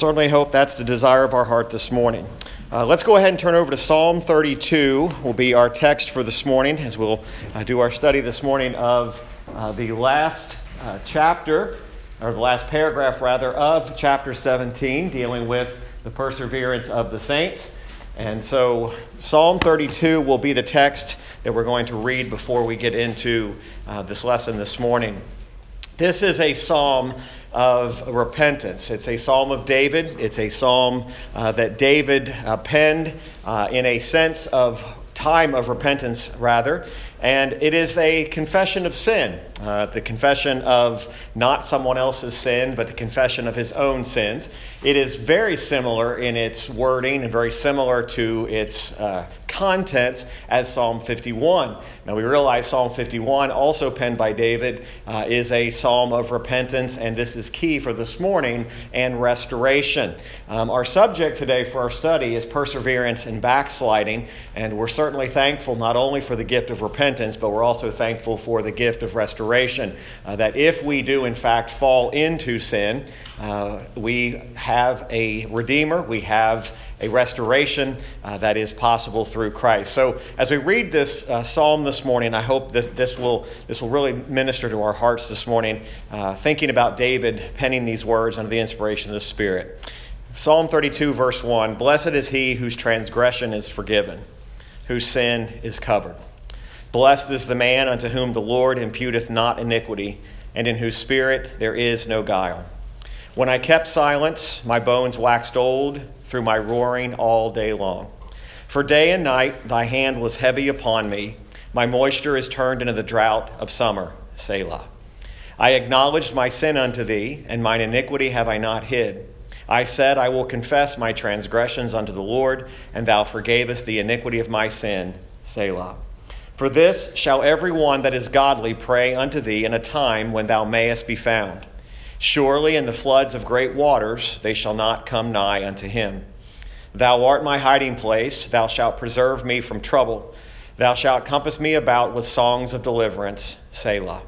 certainly hope that's the desire of our heart this morning. Uh, let's go ahead and turn over to Psalm 32, will be our text for this morning as we'll uh, do our study this morning of uh, the last uh, chapter, or the last paragraph rather, of chapter 17, dealing with the perseverance of the saints. And so, Psalm 32 will be the text that we're going to read before we get into uh, this lesson this morning. This is a psalm of repentance. It's a psalm of David. It's a psalm uh, that David uh, penned uh, in a sense of time of repentance, rather. And it is a confession of sin, uh, the confession of not someone else's sin, but the confession of his own sins. It is very similar in its wording and very similar to its uh, contents as Psalm 51. Now, we realize Psalm 51, also penned by David, uh, is a psalm of repentance, and this is key for this morning and restoration. Um, our subject today for our study is perseverance and backsliding, and we're certainly thankful not only for the gift of repentance, but we're also thankful for the gift of restoration. Uh, that if we do, in fact, fall into sin, uh, we have a Redeemer, we have a restoration uh, that is possible through Christ. So, as we read this uh, psalm this morning, I hope this, this, will, this will really minister to our hearts this morning, uh, thinking about David penning these words under the inspiration of the Spirit. Psalm 32, verse 1 Blessed is he whose transgression is forgiven, whose sin is covered. Blessed is the man unto whom the Lord imputeth not iniquity, and in whose spirit there is no guile. When I kept silence, my bones waxed old through my roaring all day long. For day and night thy hand was heavy upon me. My moisture is turned into the drought of summer. Selah. I acknowledged my sin unto thee, and mine iniquity have I not hid. I said, I will confess my transgressions unto the Lord, and thou forgavest the iniquity of my sin. Selah. For this shall every one that is godly pray unto thee in a time when thou mayest be found. Surely in the floods of great waters they shall not come nigh unto him. Thou art my hiding place, thou shalt preserve me from trouble. Thou shalt compass me about with songs of deliverance. Selah.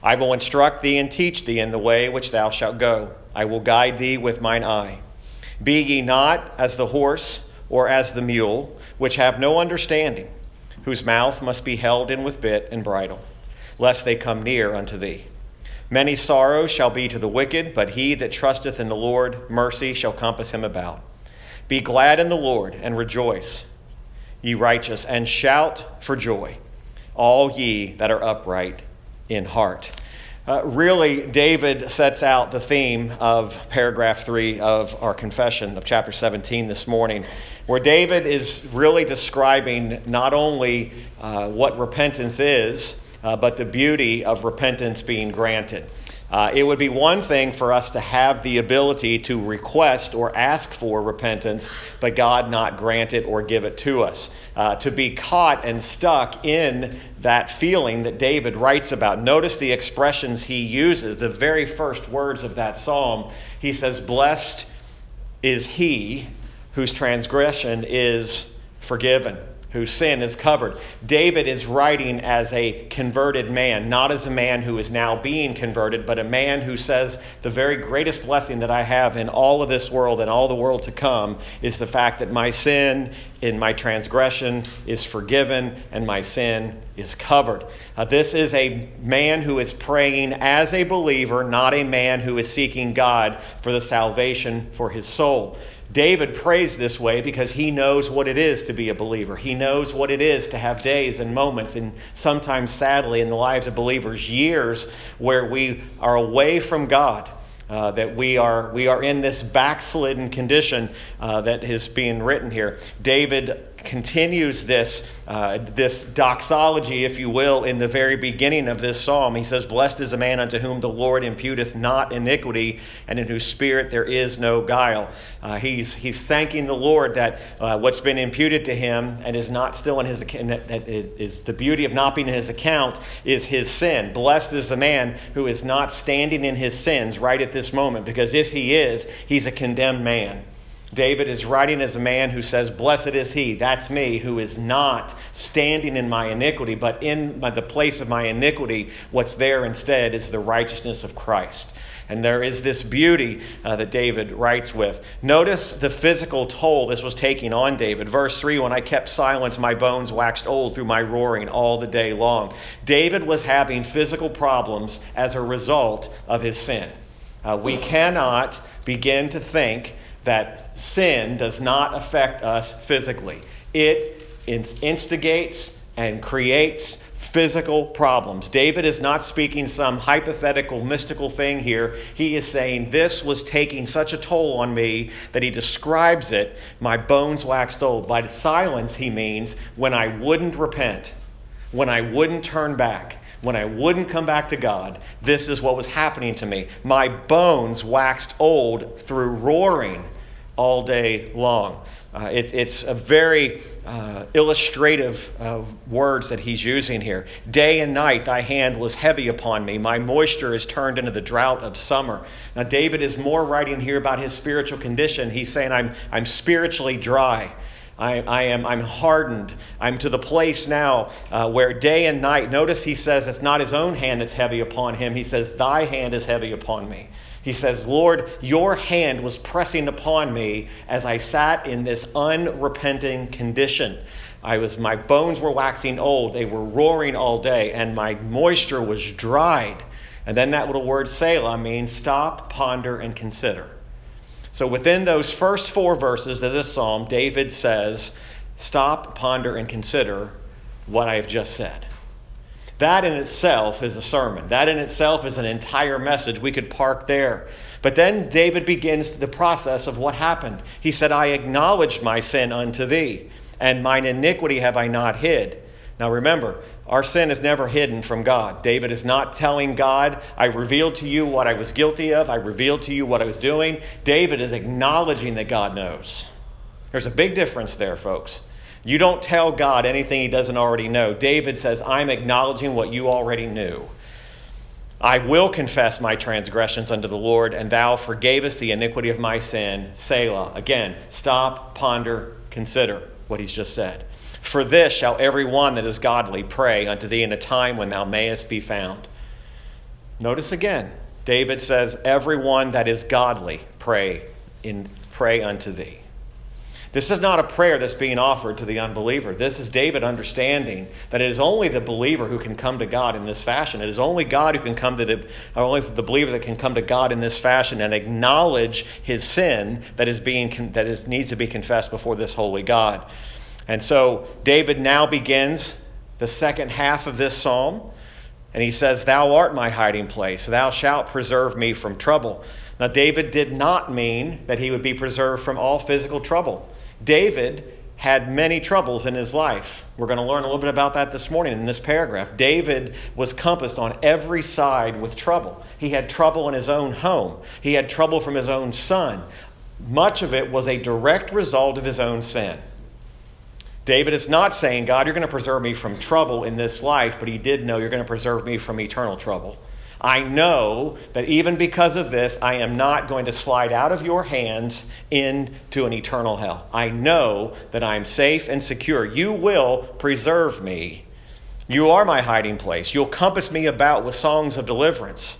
I will instruct thee and teach thee in the way which thou shalt go. I will guide thee with mine eye. Be ye not as the horse or as the mule, which have no understanding, whose mouth must be held in with bit and bridle, lest they come near unto thee. Many sorrows shall be to the wicked, but he that trusteth in the Lord, mercy shall compass him about. Be glad in the Lord and rejoice, ye righteous, and shout for joy, all ye that are upright in heart. Uh, really, David sets out the theme of paragraph three of our confession of chapter 17 this morning, where David is really describing not only uh, what repentance is, uh, but the beauty of repentance being granted. Uh, it would be one thing for us to have the ability to request or ask for repentance, but God not grant it or give it to us. Uh, to be caught and stuck in that feeling that David writes about. Notice the expressions he uses, the very first words of that psalm. He says, Blessed is he whose transgression is forgiven whose sin is covered. David is writing as a converted man, not as a man who is now being converted, but a man who says, The very greatest blessing that I have in all of this world and all the world to come is the fact that my sin in my transgression is forgiven and my sin is covered. Uh, this is a man who is praying as a believer, not a man who is seeking God for the salvation for his soul. David prays this way because he knows what it is to be a believer. He knows what it is to have days and moments, and sometimes sadly in the lives of believers, years where we are away from God. Uh, that we are, we are in this backslidden condition uh, that is being written here. David continues this, uh, this doxology, if you will, in the very beginning of this psalm. He says, Blessed is a man unto whom the Lord imputeth not iniquity, and in whose spirit there is no guile. Uh, he's, he's thanking the Lord that uh, what's been imputed to him and is not still in his account, that is the beauty of not being in his account, is his sin. Blessed is the man who is not standing in his sins right at this moment, because if he is, he's a condemned man. David is writing as a man who says, Blessed is he, that's me, who is not standing in my iniquity, but in the place of my iniquity, what's there instead is the righteousness of Christ. And there is this beauty uh, that David writes with. Notice the physical toll this was taking on David. Verse 3 When I kept silence, my bones waxed old through my roaring all the day long. David was having physical problems as a result of his sin. Uh, we cannot begin to think that sin does not affect us physically. It instigates and creates physical problems. David is not speaking some hypothetical, mystical thing here. He is saying, This was taking such a toll on me that he describes it, my bones waxed old. By silence, he means when I wouldn't repent, when I wouldn't turn back. When I wouldn't come back to God, this is what was happening to me. My bones waxed old through roaring all day long. Uh, it, it's a very uh, illustrative uh, words that he's using here. Day and night thy hand was heavy upon me. My moisture is turned into the drought of summer. Now, David is more writing here about his spiritual condition. He's saying, I'm, I'm spiritually dry. I, I, am I'm hardened. I'm to the place now uh, where day and night, notice he says it's not his own hand that's heavy upon him. He says, Thy hand is heavy upon me. He says, Lord, your hand was pressing upon me as I sat in this unrepenting condition. I was, my bones were waxing old, they were roaring all day, and my moisture was dried. And then that little word Selah means stop, ponder, and consider. So within those first four verses of this psalm, David says, Stop, ponder, and consider what I have just said. That in itself is a sermon. That in itself is an entire message. We could park there. But then David begins the process of what happened. He said, I acknowledged my sin unto thee, and mine iniquity have I not hid. Now remember, our sin is never hidden from God. David is not telling God, I revealed to you what I was guilty of, I revealed to you what I was doing. David is acknowledging that God knows. There's a big difference there, folks. You don't tell God anything he doesn't already know. David says, I'm acknowledging what you already knew. I will confess my transgressions unto the Lord, and thou forgavest the iniquity of my sin. Selah. Again, stop, ponder, consider what he's just said. For this shall every one that is godly pray unto thee in a time when thou mayest be found. Notice again, David says, Every one that is godly pray in pray unto thee. This is not a prayer that's being offered to the unbeliever. This is David understanding that it is only the believer who can come to God in this fashion. It is only God who can come to the, only the believer that can come to God in this fashion and acknowledge his sin that is being that is, needs to be confessed before this holy God. And so David now begins the second half of this psalm, and he says, "Thou art my hiding place; thou shalt preserve me from trouble." Now, David did not mean that he would be preserved from all physical trouble. David had many troubles in his life. We're going to learn a little bit about that this morning in this paragraph. David was compassed on every side with trouble. He had trouble in his own home, he had trouble from his own son. Much of it was a direct result of his own sin. David is not saying, God, you're going to preserve me from trouble in this life, but he did know you're going to preserve me from eternal trouble. I know that even because of this, I am not going to slide out of your hands into an eternal hell. I know that I am safe and secure. You will preserve me. You are my hiding place. You'll compass me about with songs of deliverance.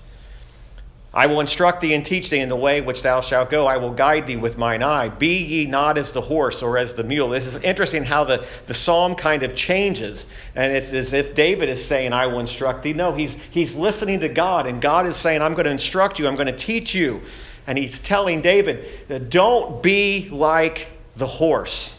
I will instruct thee and teach thee in the way which thou shalt go. I will guide thee with mine eye. Be ye not as the horse or as the mule. This is interesting how the, the psalm kind of changes. And it's as if David is saying, I will instruct thee. No, he's, he's listening to God, and God is saying, I'm going to instruct you, I'm going to teach you. And he's telling David, don't be like the horse,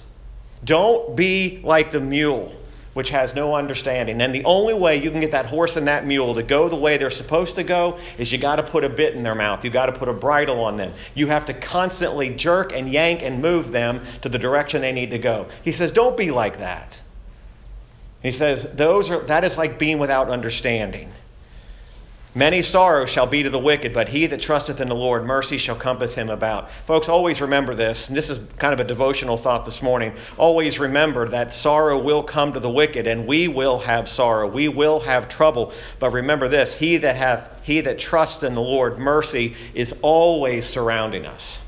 don't be like the mule which has no understanding. And the only way you can get that horse and that mule to go the way they're supposed to go is you got to put a bit in their mouth. You got to put a bridle on them. You have to constantly jerk and yank and move them to the direction they need to go. He says, don't be like that. He says, those are, that is like being without understanding. Many sorrows shall be to the wicked, but he that trusteth in the Lord, mercy shall compass him about. Folks, always remember this. this is kind of a devotional thought this morning. Always remember that sorrow will come to the wicked, and we will have sorrow. We will have trouble. But remember this he that hath he that trusts in the Lord, mercy is always surrounding us.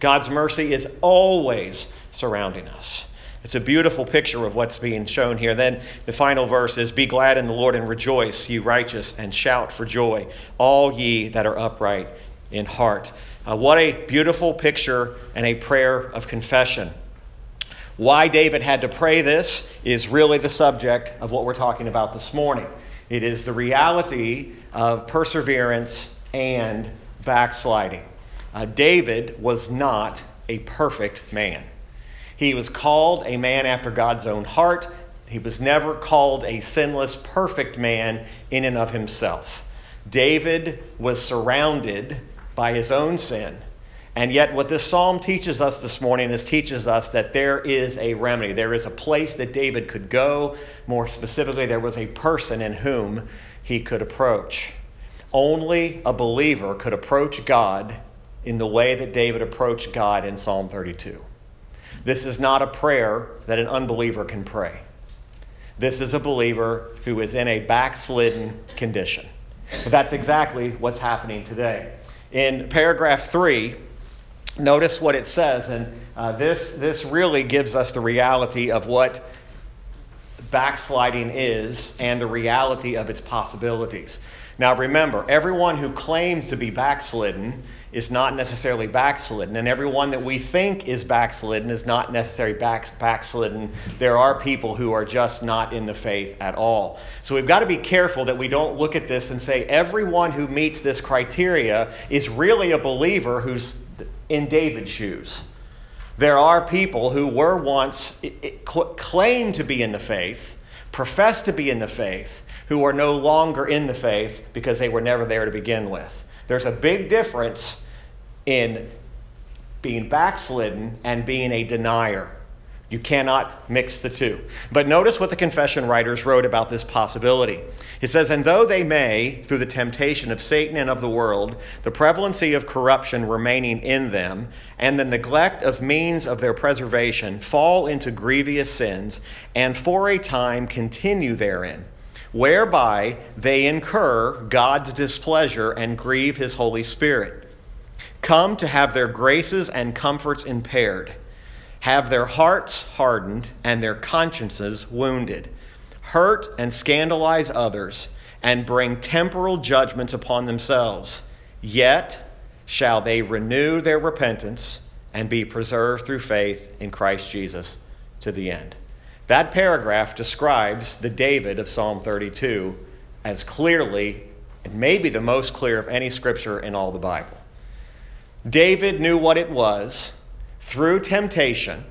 God's mercy is always surrounding us. It's a beautiful picture of what's being shown here. Then the final verse is Be glad in the Lord and rejoice, ye righteous, and shout for joy, all ye that are upright in heart. Uh, what a beautiful picture and a prayer of confession. Why David had to pray this is really the subject of what we're talking about this morning. It is the reality of perseverance and backsliding. Uh, David was not a perfect man. He was called a man after God's own heart. He was never called a sinless, perfect man in and of himself. David was surrounded by his own sin and yet, what this psalm teaches us this morning is teaches us that there is a remedy. There is a place that David could go. More specifically, there was a person in whom he could approach. Only a believer could approach God in the way that David approached God in Psalm 32. This is not a prayer that an unbeliever can pray. This is a believer who is in a backslidden condition. But that's exactly what's happening today. In paragraph 3, notice what it says, and uh, this, this really gives us the reality of what backsliding is and the reality of its possibilities. Now, remember, everyone who claims to be backslidden is not necessarily backslidden, and everyone that we think is backslidden is not necessarily back, backslidden. There are people who are just not in the faith at all. So we've got to be careful that we don't look at this and say everyone who meets this criteria is really a believer who's in David's shoes. There are people who were once claimed to be in the faith, professed to be in the faith, who are no longer in the faith because they were never there to begin with. There's a big difference in being backslidden and being a denier. You cannot mix the two. But notice what the confession writers wrote about this possibility. It says, And though they may, through the temptation of Satan and of the world, the prevalency of corruption remaining in them, and the neglect of means of their preservation, fall into grievous sins, and for a time continue therein, whereby they incur God's displeasure and grieve his Holy Spirit, come to have their graces and comforts impaired have their hearts hardened and their consciences wounded, hurt and scandalize others, and bring temporal judgments upon themselves. Yet shall they renew their repentance and be preserved through faith in Christ Jesus to the end. That paragraph describes the David of Psalm 32 as clearly, and maybe the most clear of any scripture in all the Bible. David knew what it was through temptation,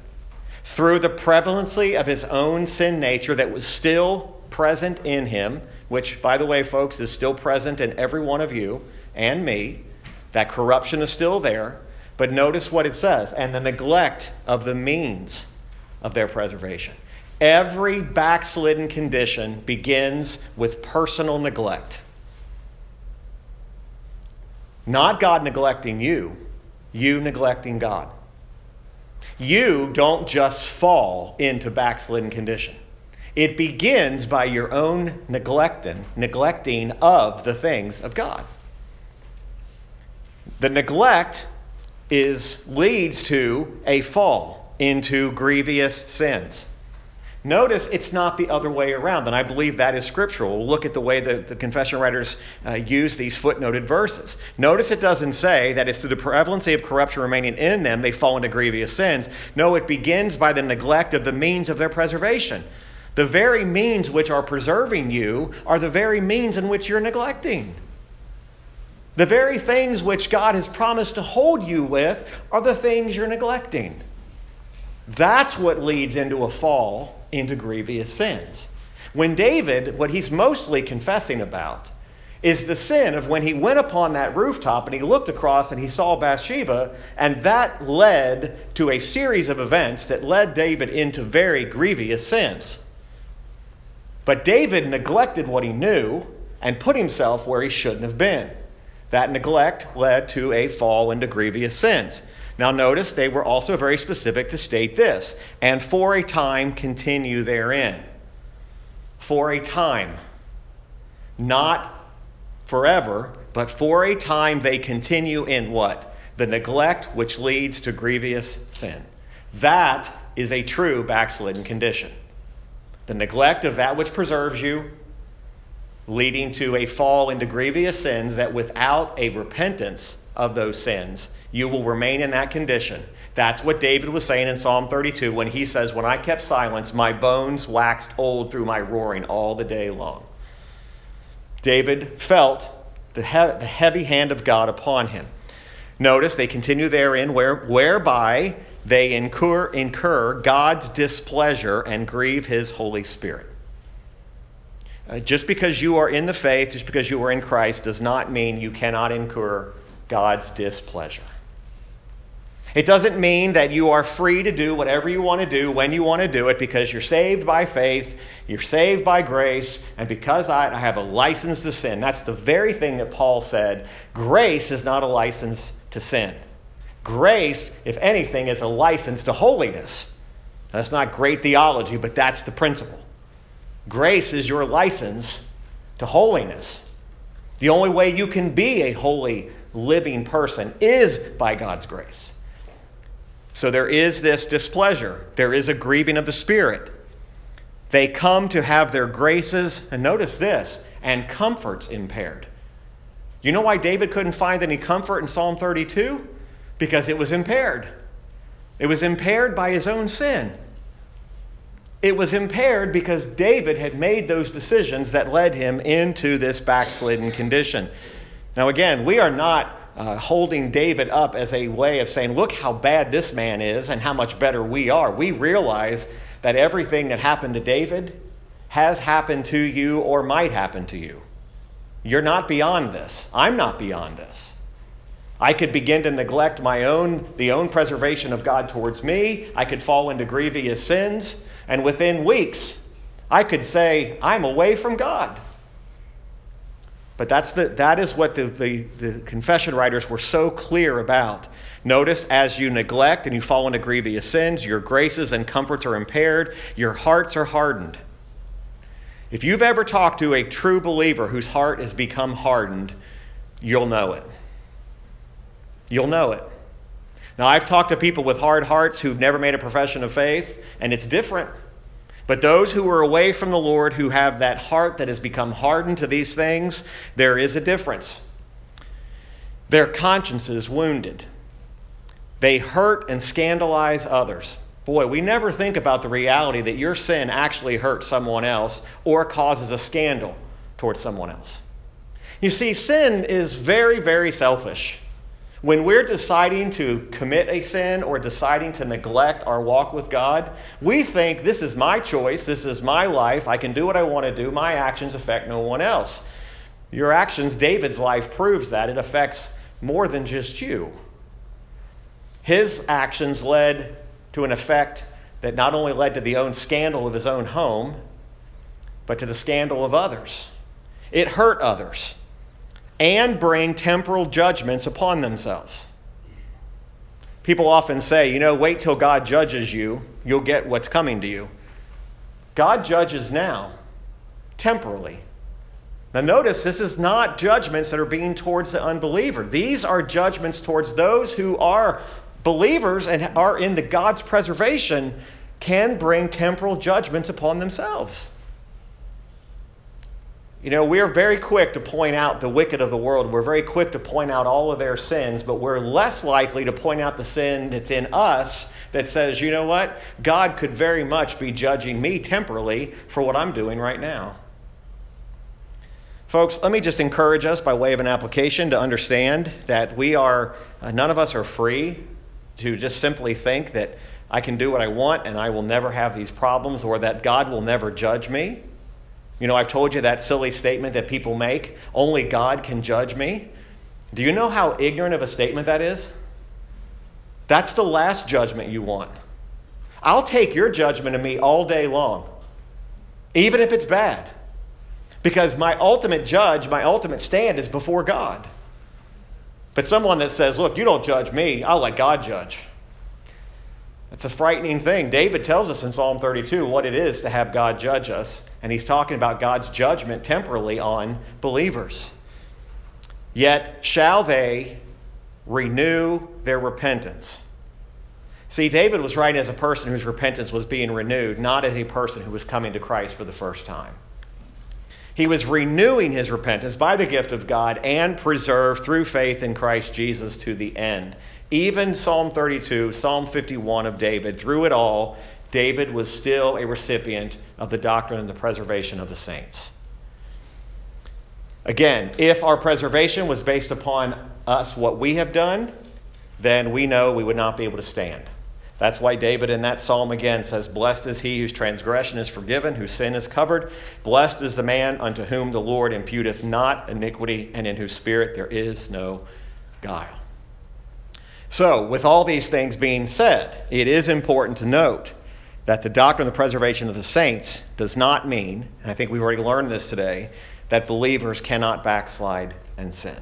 through the prevalency of his own sin nature that was still present in him, which, by the way, folks, is still present in every one of you and me. That corruption is still there. But notice what it says and the neglect of the means of their preservation. Every backslidden condition begins with personal neglect. Not God neglecting you, you neglecting God you don't just fall into backslidden condition. It begins by your own neglecting, neglecting of the things of God. The neglect is leads to a fall into grievous sins. Notice it's not the other way around, and I believe that is scriptural. We'll look at the way the, the confession writers uh, use these footnoted verses. Notice it doesn't say that it's through the prevalency of corruption remaining in them they fall into grievous sins. No, it begins by the neglect of the means of their preservation. The very means which are preserving you are the very means in which you're neglecting. The very things which God has promised to hold you with are the things you're neglecting. That's what leads into a fall into grievous sins. When David, what he's mostly confessing about, is the sin of when he went upon that rooftop and he looked across and he saw Bathsheba, and that led to a series of events that led David into very grievous sins. But David neglected what he knew and put himself where he shouldn't have been. That neglect led to a fall into grievous sins. Now, notice they were also very specific to state this and for a time continue therein. For a time. Not forever, but for a time they continue in what? The neglect which leads to grievous sin. That is a true backslidden condition. The neglect of that which preserves you, leading to a fall into grievous sins that without a repentance of those sins, you will remain in that condition. That's what David was saying in Psalm 32 when he says, When I kept silence, my bones waxed old through my roaring all the day long. David felt the, he- the heavy hand of God upon him. Notice they continue therein, where, whereby they incur, incur God's displeasure and grieve his Holy Spirit. Uh, just because you are in the faith, just because you are in Christ, does not mean you cannot incur God's displeasure. It doesn't mean that you are free to do whatever you want to do when you want to do it because you're saved by faith, you're saved by grace, and because I, I have a license to sin. That's the very thing that Paul said. Grace is not a license to sin. Grace, if anything, is a license to holiness. That's not great theology, but that's the principle. Grace is your license to holiness. The only way you can be a holy, living person is by God's grace. So there is this displeasure, there is a grieving of the Spirit. They come to have their graces, and notice this, and comforts impaired. You know why David couldn't find any comfort in Psalm 32? Because it was impaired. It was impaired by his own sin. It was impaired because David had made those decisions that led him into this backslidden condition. Now, again, we are not uh, holding David up as a way of saying, look how bad this man is and how much better we are. We realize that everything that happened to David has happened to you or might happen to you. You're not beyond this. I'm not beyond this. I could begin to neglect my own, the own preservation of God towards me. I could fall into grievous sins. And within weeks, I could say, I'm away from God. But that's the, that is what the, the, the confession writers were so clear about. Notice as you neglect and you fall into grievous sins, your graces and comforts are impaired, your hearts are hardened. If you've ever talked to a true believer whose heart has become hardened, you'll know it. You'll know it. Now, I've talked to people with hard hearts who've never made a profession of faith, and it's different. But those who are away from the Lord, who have that heart that has become hardened to these things, there is a difference. Their conscience is wounded. They hurt and scandalize others. Boy, we never think about the reality that your sin actually hurts someone else or causes a scandal towards someone else. You see, sin is very, very selfish. When we're deciding to commit a sin or deciding to neglect our walk with God, we think this is my choice, this is my life, I can do what I want to do, my actions affect no one else. Your actions, David's life proves that it affects more than just you. His actions led to an effect that not only led to the own scandal of his own home, but to the scandal of others. It hurt others and bring temporal judgments upon themselves. People often say, you know, wait till God judges you, you'll get what's coming to you. God judges now, temporally. Now, notice this is not judgments that are being towards the unbeliever. These are judgments towards those who are believers and are in the God's preservation, can bring temporal judgments upon themselves. You know, we're very quick to point out the wicked of the world. We're very quick to point out all of their sins, but we're less likely to point out the sin that's in us that says, you know what? God could very much be judging me temporally for what I'm doing right now. Folks, let me just encourage us by way of an application to understand that we are, uh, none of us are free to just simply think that I can do what I want and I will never have these problems or that God will never judge me. You know, I've told you that silly statement that people make only God can judge me. Do you know how ignorant of a statement that is? That's the last judgment you want. I'll take your judgment of me all day long, even if it's bad, because my ultimate judge, my ultimate stand is before God. But someone that says, Look, you don't judge me, I'll let God judge. It's a frightening thing. David tells us in Psalm 32 what it is to have God judge us, and he's talking about God's judgment temporally on believers. Yet shall they renew their repentance. See, David was writing as a person whose repentance was being renewed, not as a person who was coming to Christ for the first time. He was renewing his repentance by the gift of God and preserved through faith in Christ Jesus to the end. Even Psalm 32, Psalm 51 of David, through it all, David was still a recipient of the doctrine and the preservation of the saints. Again, if our preservation was based upon us, what we have done, then we know we would not be able to stand. That's why David in that psalm again says, Blessed is he whose transgression is forgiven, whose sin is covered. Blessed is the man unto whom the Lord imputeth not iniquity, and in whose spirit there is no guile. So, with all these things being said, it is important to note that the doctrine of the preservation of the saints does not mean, and I think we've already learned this today, that believers cannot backslide and sin.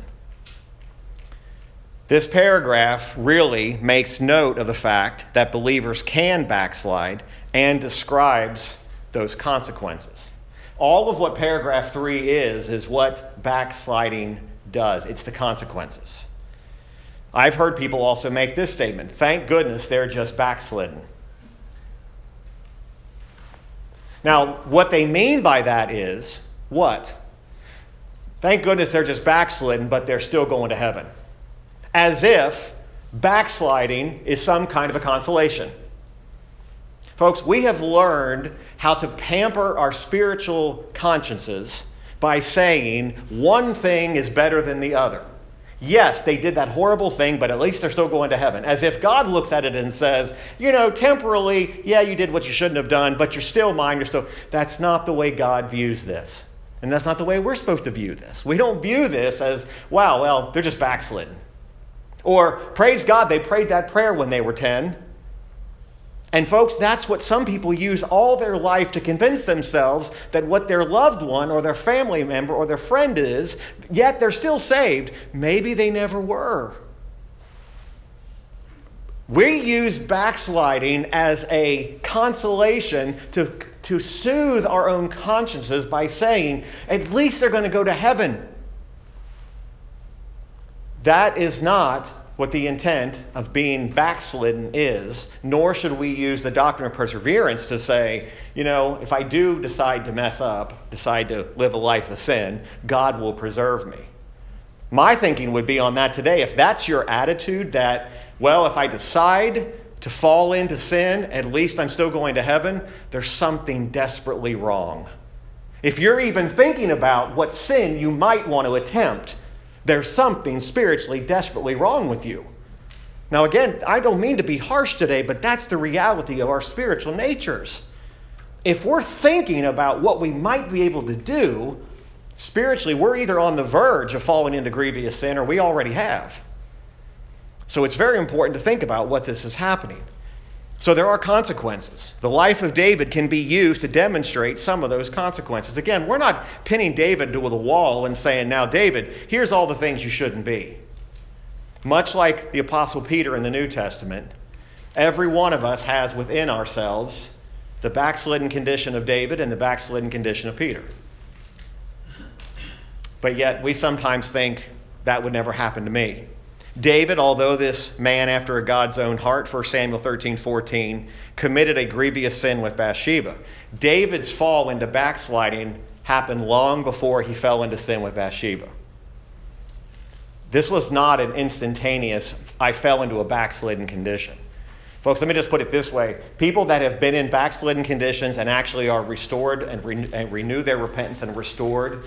This paragraph really makes note of the fact that believers can backslide and describes those consequences. All of what paragraph 3 is, is what backsliding does it's the consequences. I've heard people also make this statement thank goodness they're just backslidden. Now, what they mean by that is what? Thank goodness they're just backslidden, but they're still going to heaven as if backsliding is some kind of a consolation. Folks, we have learned how to pamper our spiritual consciences by saying one thing is better than the other. Yes, they did that horrible thing, but at least they're still going to heaven. As if God looks at it and says, you know, temporarily, yeah, you did what you shouldn't have done, but you're still mine. You're still. That's not the way God views this. And that's not the way we're supposed to view this. We don't view this as, wow, well, they're just backslidden. Or, praise God, they prayed that prayer when they were 10. And, folks, that's what some people use all their life to convince themselves that what their loved one or their family member or their friend is, yet they're still saved. Maybe they never were. We use backsliding as a consolation to, to soothe our own consciences by saying, at least they're going to go to heaven. That is not what the intent of being backslidden is, nor should we use the doctrine of perseverance to say, you know, if I do decide to mess up, decide to live a life of sin, God will preserve me. My thinking would be on that today. If that's your attitude, that, well, if I decide to fall into sin, at least I'm still going to heaven, there's something desperately wrong. If you're even thinking about what sin you might want to attempt, there's something spiritually desperately wrong with you. Now, again, I don't mean to be harsh today, but that's the reality of our spiritual natures. If we're thinking about what we might be able to do, spiritually, we're either on the verge of falling into grievous sin or we already have. So it's very important to think about what this is happening. So there are consequences. The life of David can be used to demonstrate some of those consequences. Again, we're not pinning David to the wall and saying, now, David, here's all the things you shouldn't be. Much like the Apostle Peter in the New Testament, every one of us has within ourselves the backslidden condition of David and the backslidden condition of Peter. But yet, we sometimes think that would never happen to me. David, although this man after a God's own heart, 1 Samuel 13, 14, committed a grievous sin with Bathsheba. David's fall into backsliding happened long before he fell into sin with Bathsheba. This was not an instantaneous, I fell into a backslidden condition. Folks, let me just put it this way. People that have been in backslidden conditions and actually are restored and, re- and renew their repentance and restored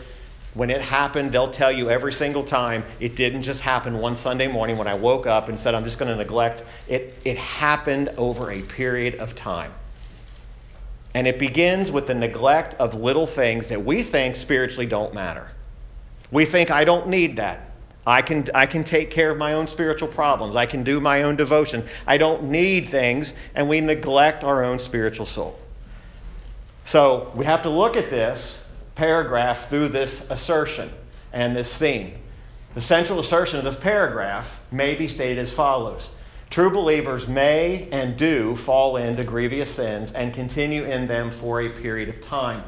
when it happened, they'll tell you every single time it didn't just happen one Sunday morning when I woke up and said, I'm just going to neglect. It, it happened over a period of time. And it begins with the neglect of little things that we think spiritually don't matter. We think, I don't need that. I can, I can take care of my own spiritual problems. I can do my own devotion. I don't need things, and we neglect our own spiritual soul. So we have to look at this paragraph through this assertion and this theme. The central assertion of this paragraph may be stated as follows True believers may and do fall into grievous sins and continue in them for a period of time.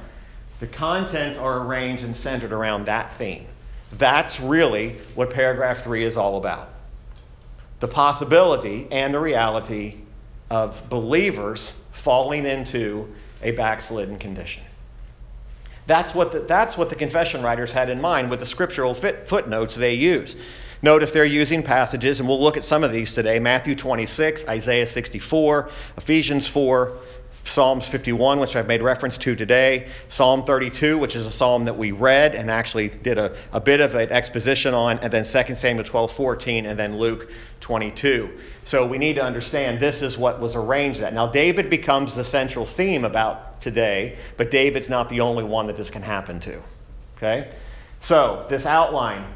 The contents are arranged and centered around that theme. That's really what paragraph 3 is all about. The possibility and the reality of believers falling into a backslidden condition. That's what the, that's what the confession writers had in mind with the scriptural fit, footnotes they use. Notice they're using passages, and we'll look at some of these today Matthew 26, Isaiah 64, Ephesians 4, Psalms 51, which I've made reference to today, Psalm 32, which is a psalm that we read and actually did a, a bit of an exposition on, and then 2 Samuel 12, 14, and then Luke 22. So we need to understand this is what was arranged that. Now, David becomes the central theme about today, but David's not the only one that this can happen to. Okay? So, this outline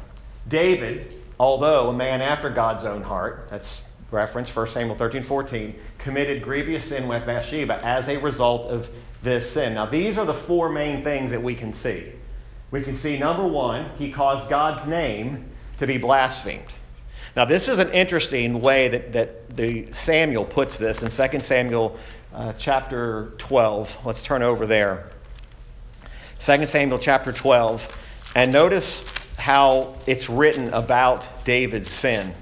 David, although a man after God's own heart, that's reference 1 Samuel 13, 14, committed grievous sin with Bathsheba as a result of this sin. Now, these are the four main things that we can see. We can see number one, he caused God's name to be blasphemed. Now, this is an interesting way that, that the Samuel puts this in 2 Samuel uh, chapter 12. Let's turn over there. 2 Samuel chapter 12. And notice how it's written about David's sin.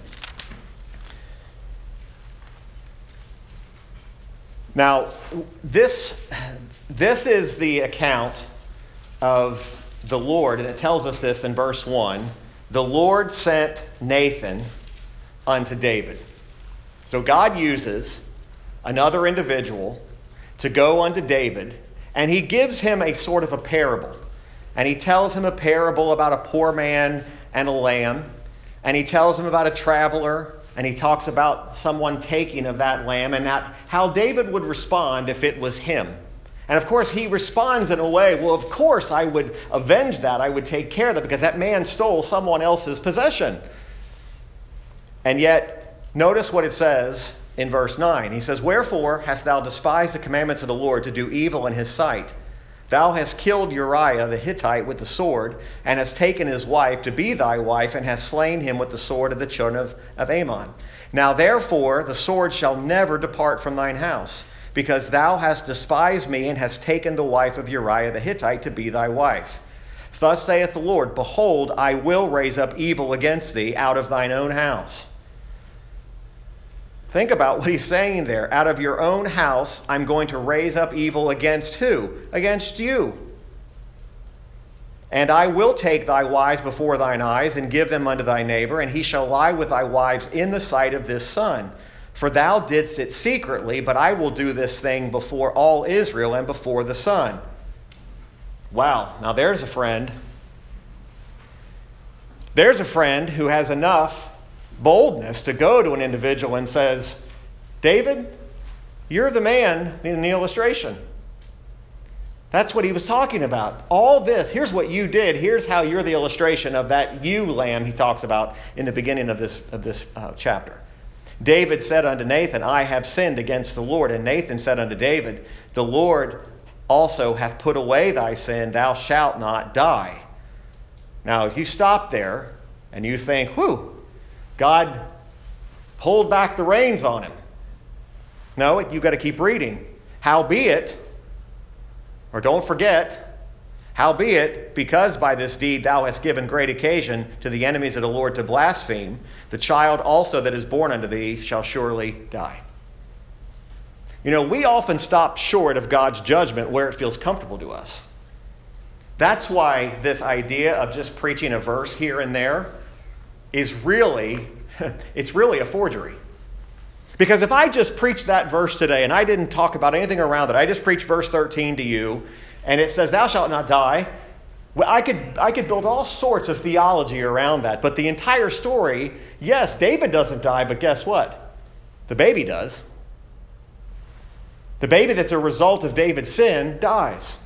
Now, this, this is the account of the Lord, and it tells us this in verse 1. The Lord sent Nathan unto David. So God uses another individual to go unto David, and he gives him a sort of a parable. And he tells him a parable about a poor man and a lamb, and he tells him about a traveler and he talks about someone taking of that lamb and that, how David would respond if it was him. And of course, he responds in a way, well, of course, I would avenge that. I would take care of that because that man stole someone else's possession. And yet, notice what it says in verse 9. He says, Wherefore hast thou despised the commandments of the Lord to do evil in his sight? Thou hast killed Uriah the Hittite with the sword, and hast taken his wife to be thy wife, and hast slain him with the sword of the children of, of Ammon. Now therefore the sword shall never depart from thine house, because thou hast despised me, and hast taken the wife of Uriah the Hittite to be thy wife. Thus saith the Lord Behold, I will raise up evil against thee out of thine own house Think about what he's saying there. Out of your own house, I'm going to raise up evil against who? Against you. And I will take thy wives before thine eyes and give them unto thy neighbor, and he shall lie with thy wives in the sight of this sun. For thou didst it secretly, but I will do this thing before all Israel and before the sun. Wow, now there's a friend. There's a friend who has enough boldness to go to an individual and says, David, you're the man in the illustration. That's what he was talking about. All this, here's what you did. Here's how you're the illustration of that ewe lamb he talks about in the beginning of this, of this uh, chapter. David said unto Nathan, I have sinned against the Lord. And Nathan said unto David, The Lord also hath put away thy sin, thou shalt not die. Now, if you stop there and you think, whew, God pulled back the reins on him. No, you've got to keep reading. Howbeit, or don't forget, howbeit, because by this deed thou hast given great occasion to the enemies of the Lord to blaspheme, the child also that is born unto thee shall surely die. You know, we often stop short of God's judgment where it feels comfortable to us. That's why this idea of just preaching a verse here and there is really, it's really a forgery. Because if I just preached that verse today and I didn't talk about anything around it, I just preached verse 13 to you, and it says, Thou shalt not die. Well, I could, I could build all sorts of theology around that. But the entire story, yes, David doesn't die, but guess what? The baby does. The baby that's a result of David's sin dies.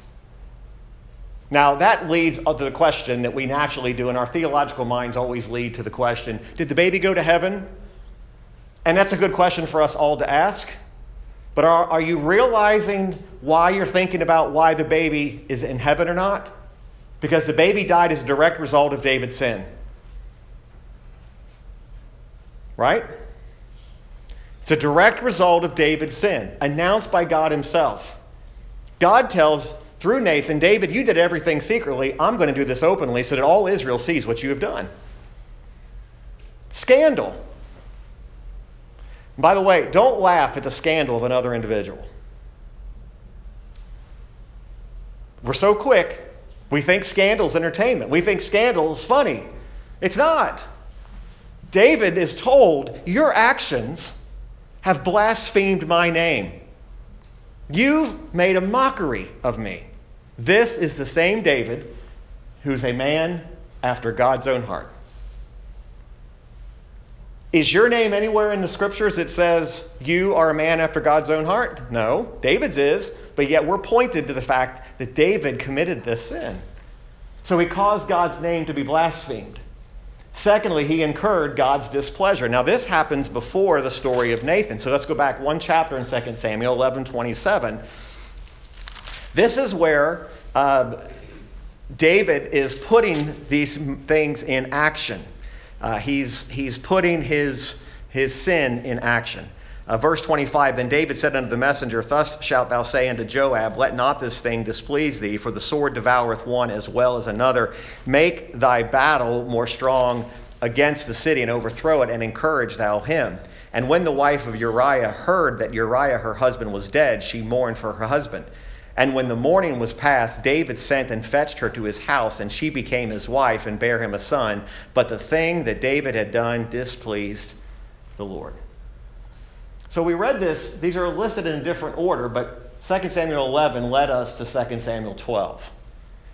Now, that leads to the question that we naturally do, and our theological minds always lead to the question Did the baby go to heaven? And that's a good question for us all to ask. But are, are you realizing why you're thinking about why the baby is in heaven or not? Because the baby died as a direct result of David's sin. Right? It's a direct result of David's sin, announced by God Himself. God tells through Nathan, David, you did everything secretly. I'm going to do this openly so that all Israel sees what you have done. Scandal. By the way, don't laugh at the scandal of another individual. We're so quick We think scandal's entertainment. We think scandal's funny. It's not. David is told, Your actions have blasphemed my name. You've made a mockery of me. This is the same David who's a man after God's own heart. Is your name anywhere in the scriptures that says you are a man after God's own heart? No, David's is, but yet we're pointed to the fact that David committed this sin. So he caused God's name to be blasphemed. Secondly, he incurred God's displeasure. Now, this happens before the story of Nathan. So let's go back one chapter in 2 Samuel 11 27. This is where uh, David is putting these things in action. Uh, he's, he's putting his, his sin in action. Uh, verse 25 Then David said unto the messenger, Thus shalt thou say unto Joab, Let not this thing displease thee, for the sword devoureth one as well as another. Make thy battle more strong against the city and overthrow it, and encourage thou him. And when the wife of Uriah heard that Uriah her husband was dead, she mourned for her husband. And when the morning was past, David sent and fetched her to his house, and she became his wife and bare him a son. But the thing that David had done displeased the Lord. So we read this, these are listed in a different order, but 2 Samuel 11 led us to 2 Samuel 12.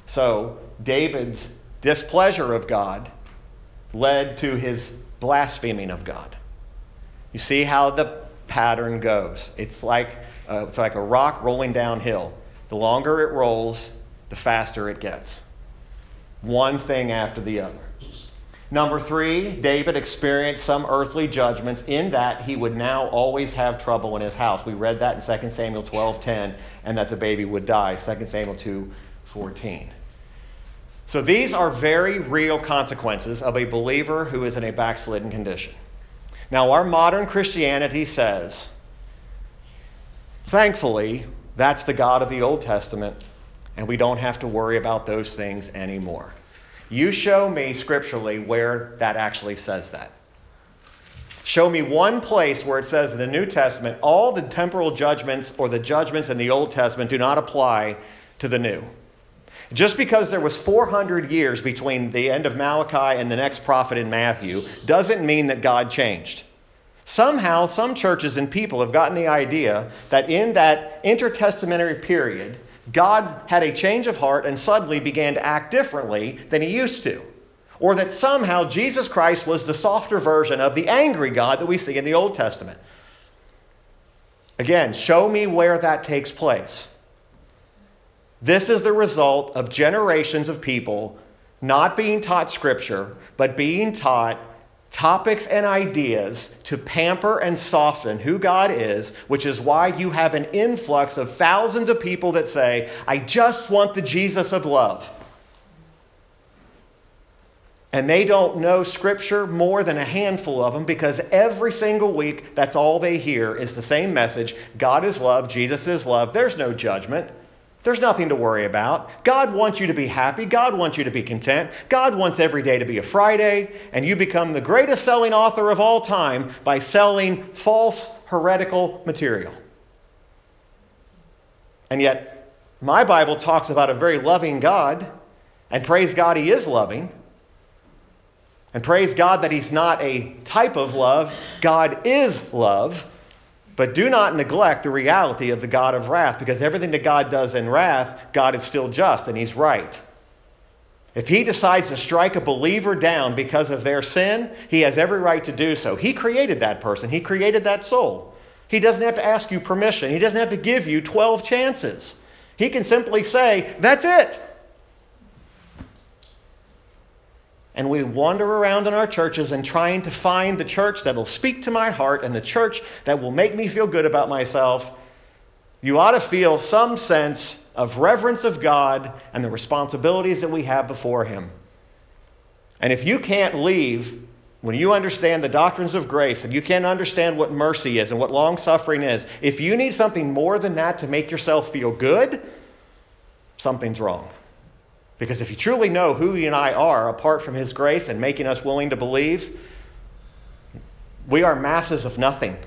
So David's displeasure of God led to his blaspheming of God. You see how the pattern goes. It's like, uh, it's like a rock rolling downhill. The longer it rolls, the faster it gets. One thing after the other. Number three, David experienced some earthly judgments in that he would now always have trouble in his house. We read that in 2 Samuel 12 10, and that the baby would die, 2 Samuel 2 14. So these are very real consequences of a believer who is in a backslidden condition. Now, our modern Christianity says, thankfully, that's the God of the Old Testament, and we don't have to worry about those things anymore. You show me scripturally where that actually says that. Show me one place where it says in the New Testament all the temporal judgments or the judgments in the Old Testament do not apply to the New. Just because there was 400 years between the end of Malachi and the next prophet in Matthew doesn't mean that God changed. Somehow, some churches and people have gotten the idea that in that intertestamentary period, God had a change of heart and suddenly began to act differently than he used to. Or that somehow Jesus Christ was the softer version of the angry God that we see in the Old Testament. Again, show me where that takes place. This is the result of generations of people not being taught Scripture, but being taught topics and ideas to pamper and soften who God is, which is why you have an influx of thousands of people that say, I just want the Jesus of love. And they don't know Scripture more than a handful of them because every single week, that's all they hear is the same message God is love, Jesus is love, there's no judgment. There's nothing to worry about. God wants you to be happy. God wants you to be content. God wants every day to be a Friday, and you become the greatest selling author of all time by selling false, heretical material. And yet, my Bible talks about a very loving God, and praise God, He is loving. And praise God that He's not a type of love, God is love. But do not neglect the reality of the God of wrath, because everything that God does in wrath, God is still just and He's right. If He decides to strike a believer down because of their sin, He has every right to do so. He created that person, He created that soul. He doesn't have to ask you permission, He doesn't have to give you 12 chances. He can simply say, That's it. And we wander around in our churches and trying to find the church that will speak to my heart and the church that will make me feel good about myself, you ought to feel some sense of reverence of God and the responsibilities that we have before Him. And if you can't leave when you understand the doctrines of grace and you can't understand what mercy is and what long suffering is, if you need something more than that to make yourself feel good, something's wrong. Because if you truly know who you and I are apart from His grace and making us willing to believe, we are masses of nothing.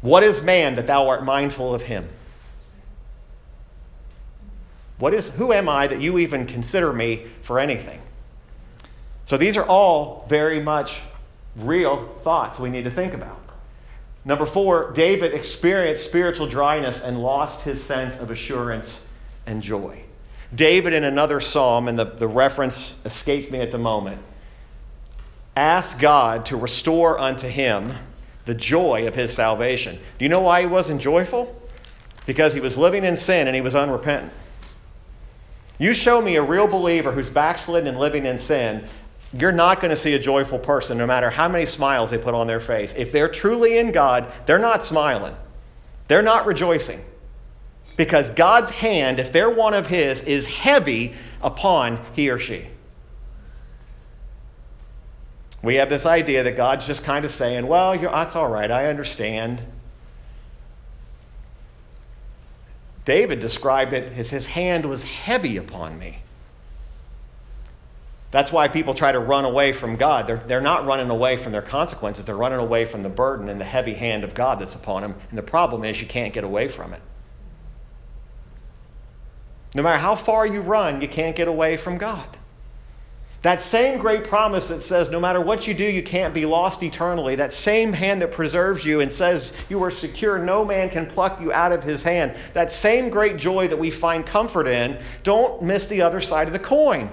What is man that thou art mindful of him? What is, who am I that you even consider me for anything? So these are all very much real thoughts we need to think about. Number four, David experienced spiritual dryness and lost his sense of assurance and joy. David, in another psalm, and the, the reference escapes me at the moment, asked God to restore unto him the joy of his salvation. Do you know why he wasn't joyful? Because he was living in sin and he was unrepentant. You show me a real believer who's backslidden and living in sin, you're not going to see a joyful person no matter how many smiles they put on their face. If they're truly in God, they're not smiling, they're not rejoicing. Because God's hand, if they're one of His, is heavy upon he or she. We have this idea that God's just kind of saying, well, that's all right, I understand. David described it as his hand was heavy upon me. That's why people try to run away from God. They're, they're not running away from their consequences, they're running away from the burden and the heavy hand of God that's upon them. And the problem is you can't get away from it. No matter how far you run, you can't get away from God. That same great promise that says, no matter what you do, you can't be lost eternally. That same hand that preserves you and says you are secure, no man can pluck you out of his hand. That same great joy that we find comfort in, don't miss the other side of the coin.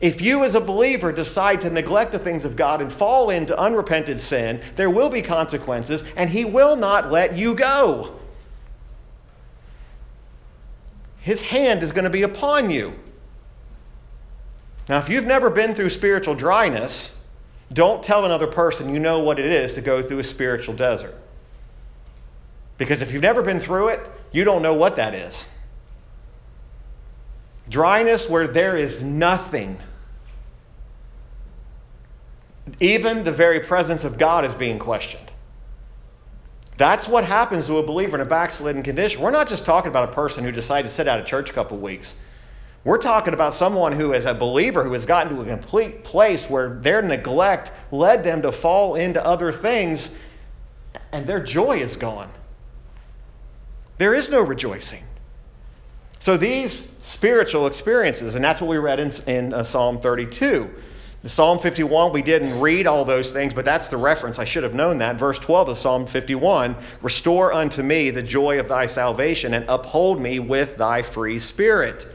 If you, as a believer, decide to neglect the things of God and fall into unrepented sin, there will be consequences, and He will not let you go. His hand is going to be upon you. Now, if you've never been through spiritual dryness, don't tell another person you know what it is to go through a spiritual desert. Because if you've never been through it, you don't know what that is. Dryness where there is nothing. Even the very presence of God is being questioned. That's what happens to a believer in a backslidden condition. We're not just talking about a person who decides to sit out of church a couple weeks. We're talking about someone who is a believer who has gotten to a complete place where their neglect led them to fall into other things and their joy is gone. There is no rejoicing. So these spiritual experiences, and that's what we read in, in uh, Psalm 32. The Psalm 51, we didn't read all those things, but that's the reference. I should have known that. Verse 12 of Psalm 51 Restore unto me the joy of thy salvation and uphold me with thy free spirit.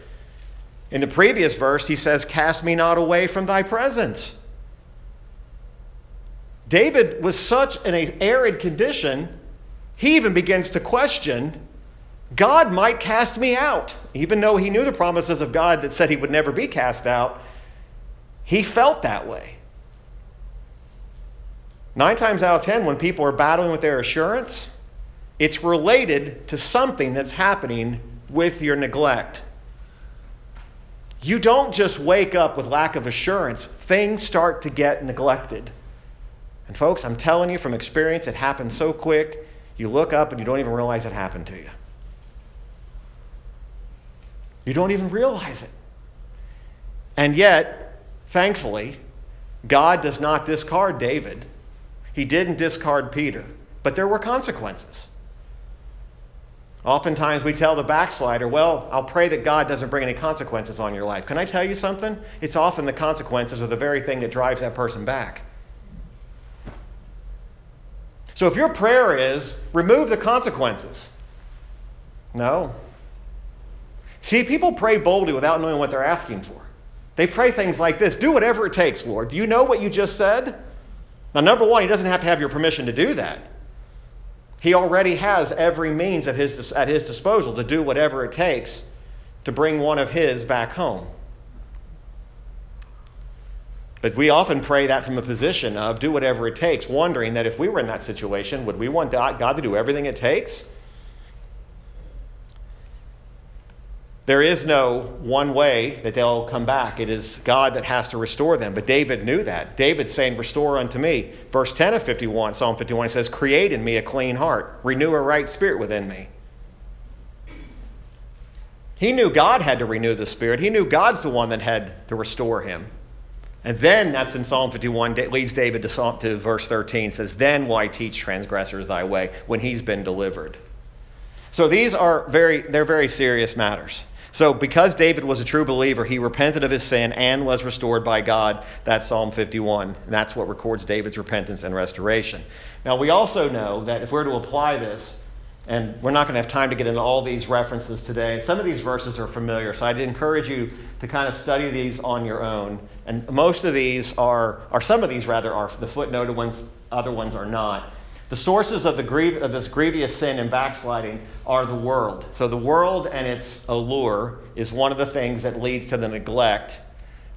In the previous verse, he says, Cast me not away from thy presence. David was such in an arid condition, he even begins to question God might cast me out. Even though he knew the promises of God that said he would never be cast out, he felt that way. Nine times out of ten, when people are battling with their assurance, it's related to something that's happening with your neglect. You don't just wake up with lack of assurance, things start to get neglected. And, folks, I'm telling you from experience, it happens so quick, you look up and you don't even realize it happened to you. You don't even realize it. And yet, thankfully, God does not discard David. He didn't discard Peter, but there were consequences. Oftentimes we tell the backslider, well, I'll pray that God doesn't bring any consequences on your life. Can I tell you something? It's often the consequences are the very thing that drives that person back. So if your prayer is, remove the consequences, no. See, people pray boldly without knowing what they're asking for. They pray things like this Do whatever it takes, Lord. Do you know what you just said? Now, number one, He doesn't have to have your permission to do that. He already has every means at his, at his disposal to do whatever it takes to bring one of his back home. But we often pray that from a position of do whatever it takes, wondering that if we were in that situation, would we want God to do everything it takes? There is no one way that they'll come back. It is God that has to restore them. But David knew that. David's saying, Restore unto me. Verse 10 of 51, Psalm 51, says, Create in me a clean heart, renew a right spirit within me. He knew God had to renew the spirit. He knew God's the one that had to restore him. And then that's in Psalm 51, leads David to, Psalm, to verse 13, says, Then will I teach transgressors thy way when he's been delivered. So these are very, they're very serious matters. So, because David was a true believer, he repented of his sin and was restored by God. That's Psalm 51. And that's what records David's repentance and restoration. Now, we also know that if we're to apply this, and we're not going to have time to get into all these references today, and some of these verses are familiar, so I'd encourage you to kind of study these on your own. And most of these are, or some of these rather, are the footnoted ones, other ones are not. The sources of, the of this grievous sin and backsliding are the world. So, the world and its allure is one of the things that leads to the neglect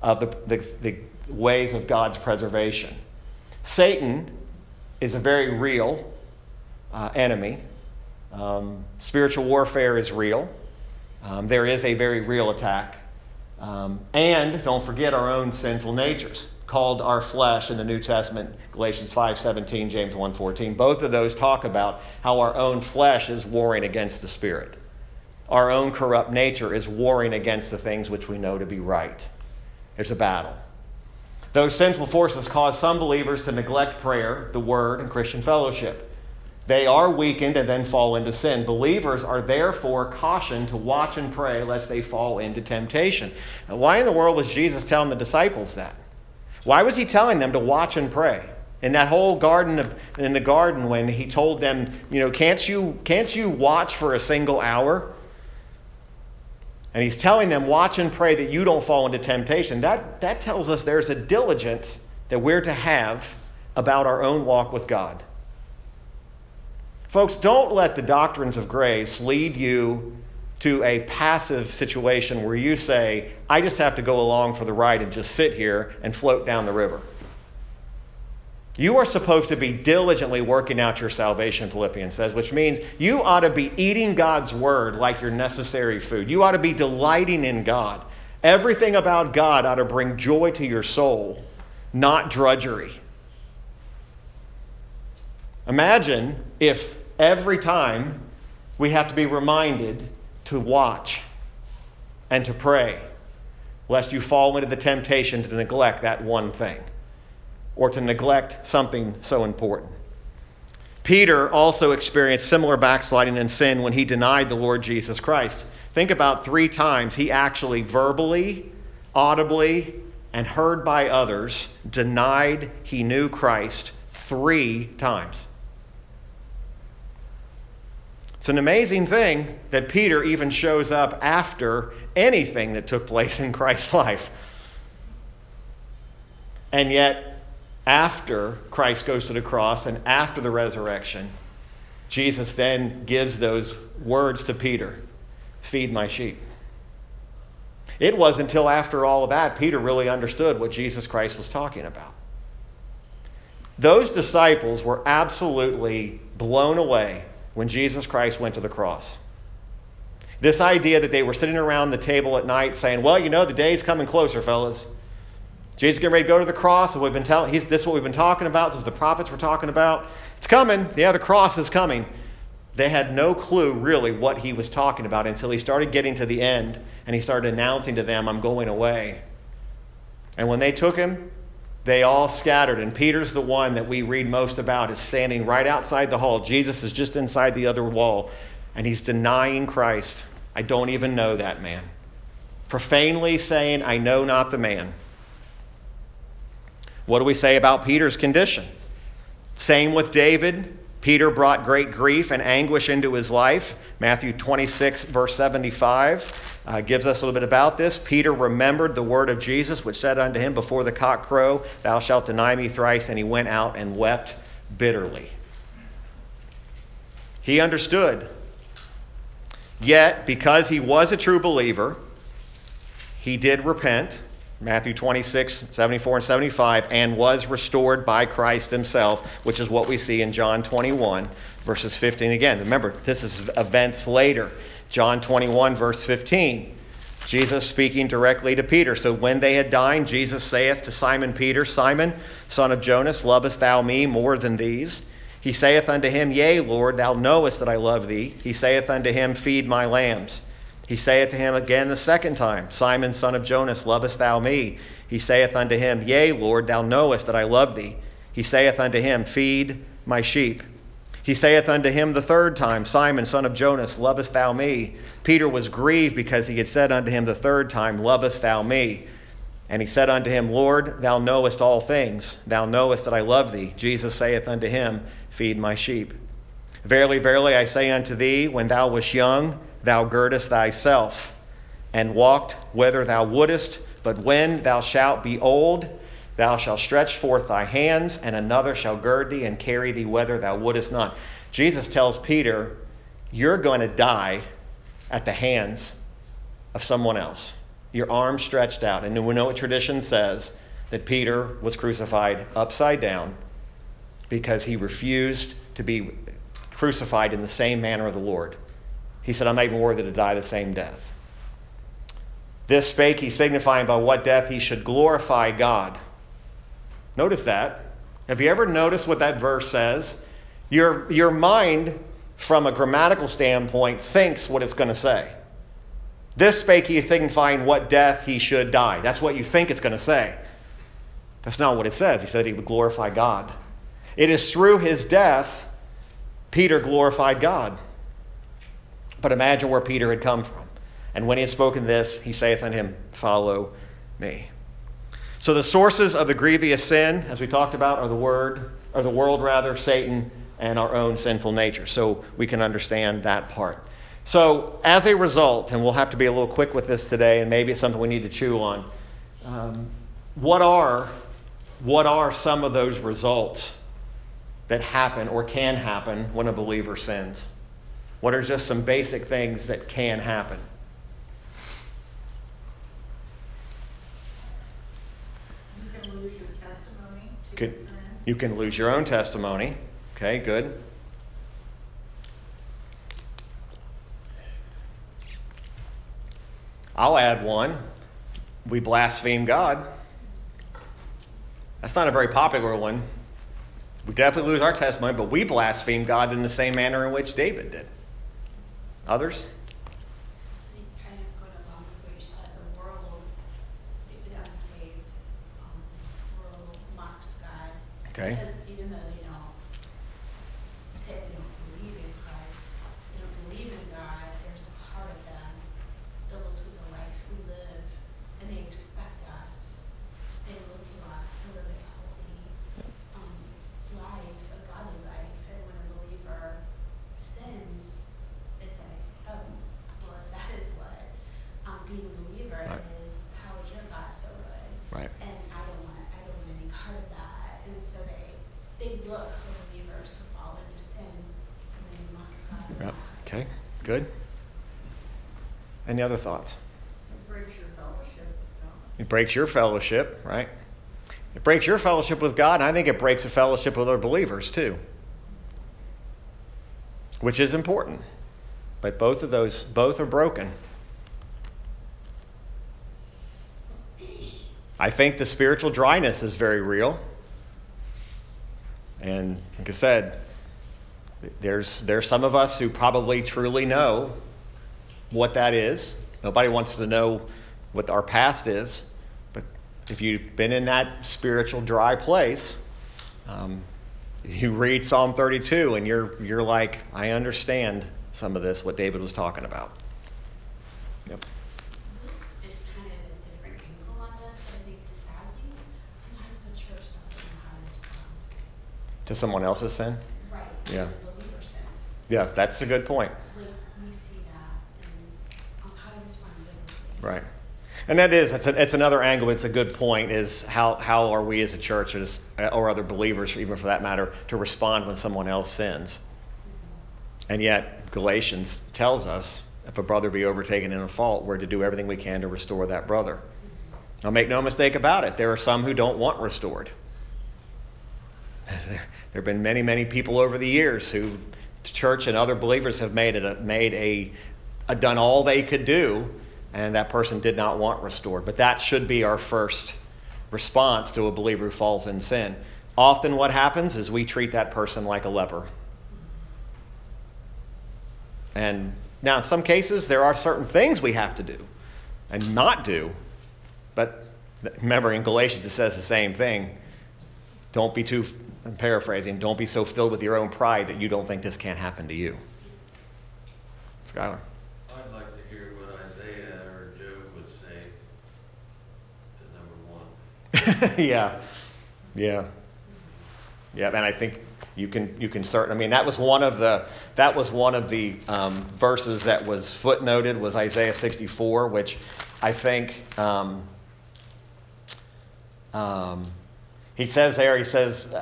of the, the, the ways of God's preservation. Satan is a very real uh, enemy. Um, spiritual warfare is real. Um, there is a very real attack. Um, and don't forget our own sinful natures called our flesh in the New Testament, Galatians 5:17, James 1:14. Both of those talk about how our own flesh is warring against the spirit. Our own corrupt nature is warring against the things which we know to be right. There's a battle. Those sinful forces cause some believers to neglect prayer, the word, and Christian fellowship. They are weakened and then fall into sin. Believers are therefore cautioned to watch and pray lest they fall into temptation. Now, why in the world was Jesus telling the disciples that? Why was he telling them to watch and pray? In that whole garden of, in the garden when he told them, you know, can't you, can't you watch for a single hour? And he's telling them, watch and pray that you don't fall into temptation. That, that tells us there's a diligence that we're to have about our own walk with God. Folks, don't let the doctrines of grace lead you to a passive situation where you say, I just have to go along for the ride and just sit here and float down the river. You are supposed to be diligently working out your salvation, Philippians says, which means you ought to be eating God's word like your necessary food. You ought to be delighting in God. Everything about God ought to bring joy to your soul, not drudgery. Imagine if every time we have to be reminded to watch and to pray, lest you fall into the temptation to neglect that one thing or to neglect something so important. Peter also experienced similar backsliding and sin when he denied the Lord Jesus Christ. Think about three times he actually verbally, audibly, and heard by others denied he knew Christ three times. It's an amazing thing that Peter even shows up after anything that took place in Christ's life. And yet, after Christ goes to the cross and after the resurrection, Jesus then gives those words to Peter Feed my sheep. It was until after all of that Peter really understood what Jesus Christ was talking about. Those disciples were absolutely blown away when Jesus Christ went to the cross. This idea that they were sitting around the table at night saying, Well, you know, the day's coming closer, fellas. Jesus getting ready to go to the cross. We've been telling, he's, this is what we've been talking about. This is what the prophets were talking about. It's coming. Yeah, the cross is coming. They had no clue really what he was talking about until he started getting to the end and he started announcing to them, I'm going away. And when they took him, they all scattered, and Peter's the one that we read most about, is standing right outside the hall. Jesus is just inside the other wall, and he's denying Christ. I don't even know that man. Profanely saying, I know not the man. What do we say about Peter's condition? Same with David. Peter brought great grief and anguish into his life. Matthew 26, verse 75, uh, gives us a little bit about this. Peter remembered the word of Jesus, which said unto him, Before the cock crow, thou shalt deny me thrice. And he went out and wept bitterly. He understood. Yet, because he was a true believer, he did repent Matthew 26, 74, and 75, and was restored by Christ himself, which is what we see in John 21, verses 15. Again, remember, this is events later. John 21, verse 15. Jesus speaking directly to Peter. So when they had dined, Jesus saith to Simon Peter, Simon, son of Jonas, lovest thou me more than these? He saith unto him, Yea, Lord, thou knowest that I love thee. He saith unto him, Feed my lambs. He saith to him again the second time, Simon, son of Jonas, lovest thou me? He saith unto him, Yea, Lord, thou knowest that I love thee. He saith unto him, Feed my sheep. He saith unto him the third time, Simon, son of Jonas, lovest thou me? Peter was grieved because he had said unto him the third time, Lovest thou me? And he said unto him, Lord, thou knowest all things. Thou knowest that I love thee. Jesus saith unto him, Feed my sheep. Verily, verily, I say unto thee, when thou wast young, thou girdest thyself, and walked whither thou wouldest. But when thou shalt be old, thou shalt stretch forth thy hands, and another shall gird thee and carry thee whither thou wouldest not. Jesus tells Peter, You're going to die at the hands of someone else. Your arms stretched out. And we know what tradition says that Peter was crucified upside down because he refused to be crucified in the same manner of the Lord. He said, I'm not even worthy to die the same death. This spake he, signifying by what death he should glorify God. Notice that. Have you ever noticed what that verse says? Your, your mind, from a grammatical standpoint, thinks what it's going to say. This spake he, signifying what death he should die. That's what you think it's going to say. That's not what it says. He said he would glorify God. It is through his death Peter glorified God. But imagine where Peter had come from. And when he had spoken this, he saith unto him, Follow me. So the sources of the grievous sin, as we talked about, are the word, or the world rather, Satan, and our own sinful nature. So we can understand that part. So as a result, and we'll have to be a little quick with this today, and maybe it's something we need to chew on. Um, what are what are some of those results that happen or can happen when a believer sins? What are just some basic things that can happen? You can lose your testimony Could, you can lose your own testimony. Okay, good. I'll add one. We blaspheme God. That's not a very popular one. We definitely lose our testimony, but we blaspheme God in the same manner in which David did. Others? I think kind of going along with what you said, world, the the unsaved, um, world mocks God. Okay. Because even though they don't, say they don't believe in Christ, they don't believe in God, there's a part of them that looks at the life we live, and they expect us, they look to us to live a holy, um, life, a godly life, and when a believer sins, they say, oh, well, if that is what um, being a believer Right. is, how is your God so good? Right. And I don't want, I don't want any part of that. And so they, they look for believers who fall into sin and they mock God. Yep. Okay, good. Any other thoughts? It breaks your fellowship with God. It breaks your fellowship, right? It breaks your fellowship with God, and I think it breaks a fellowship with other believers too, which is important. But both of those, both are broken. I think the spiritual dryness is very real. And like I said, there's, there's some of us who probably truly know what that is. Nobody wants to know what our past is. But if you've been in that spiritual dry place, um, you read Psalm 32 and you're, you're like, I understand some of this, what David was talking about. Yep. This is kind of a different angle on this, but I think sadly, sometimes the church doesn't know how to respond. To someone else's sin? Right. Yeah. Sins. Yes, that's a good point. Like, we see that and um, how to respond. Right. And that is, it's, a, it's another angle. It's a good point. Is how, how are we as a church or, as, or other believers, even for that matter, to respond when someone else sins? And yet, Galatians tells us if a brother be overtaken in a fault, we're to do everything we can to restore that brother. Now, make no mistake about it, there are some who don't want restored. There, have been many, many people over the years who, church and other believers have made it, a, made a, a done all they could do, and that person did not want restored. But that should be our first response to a believer who falls in sin. Often, what happens is we treat that person like a leper. And now, in some cases, there are certain things we have to do and not do. But remember, in Galatians, it says the same thing. Don't be too I'm paraphrasing, don't be so filled with your own pride that you don't think this can't happen to you. Skylar. I'd like to hear what Isaiah or Job would say to number one. yeah, yeah, yeah. And I think you can you can certain. I mean, that was one of the that was one of the um, verses that was footnoted was Isaiah 64, which I think um, um, he says there. He says.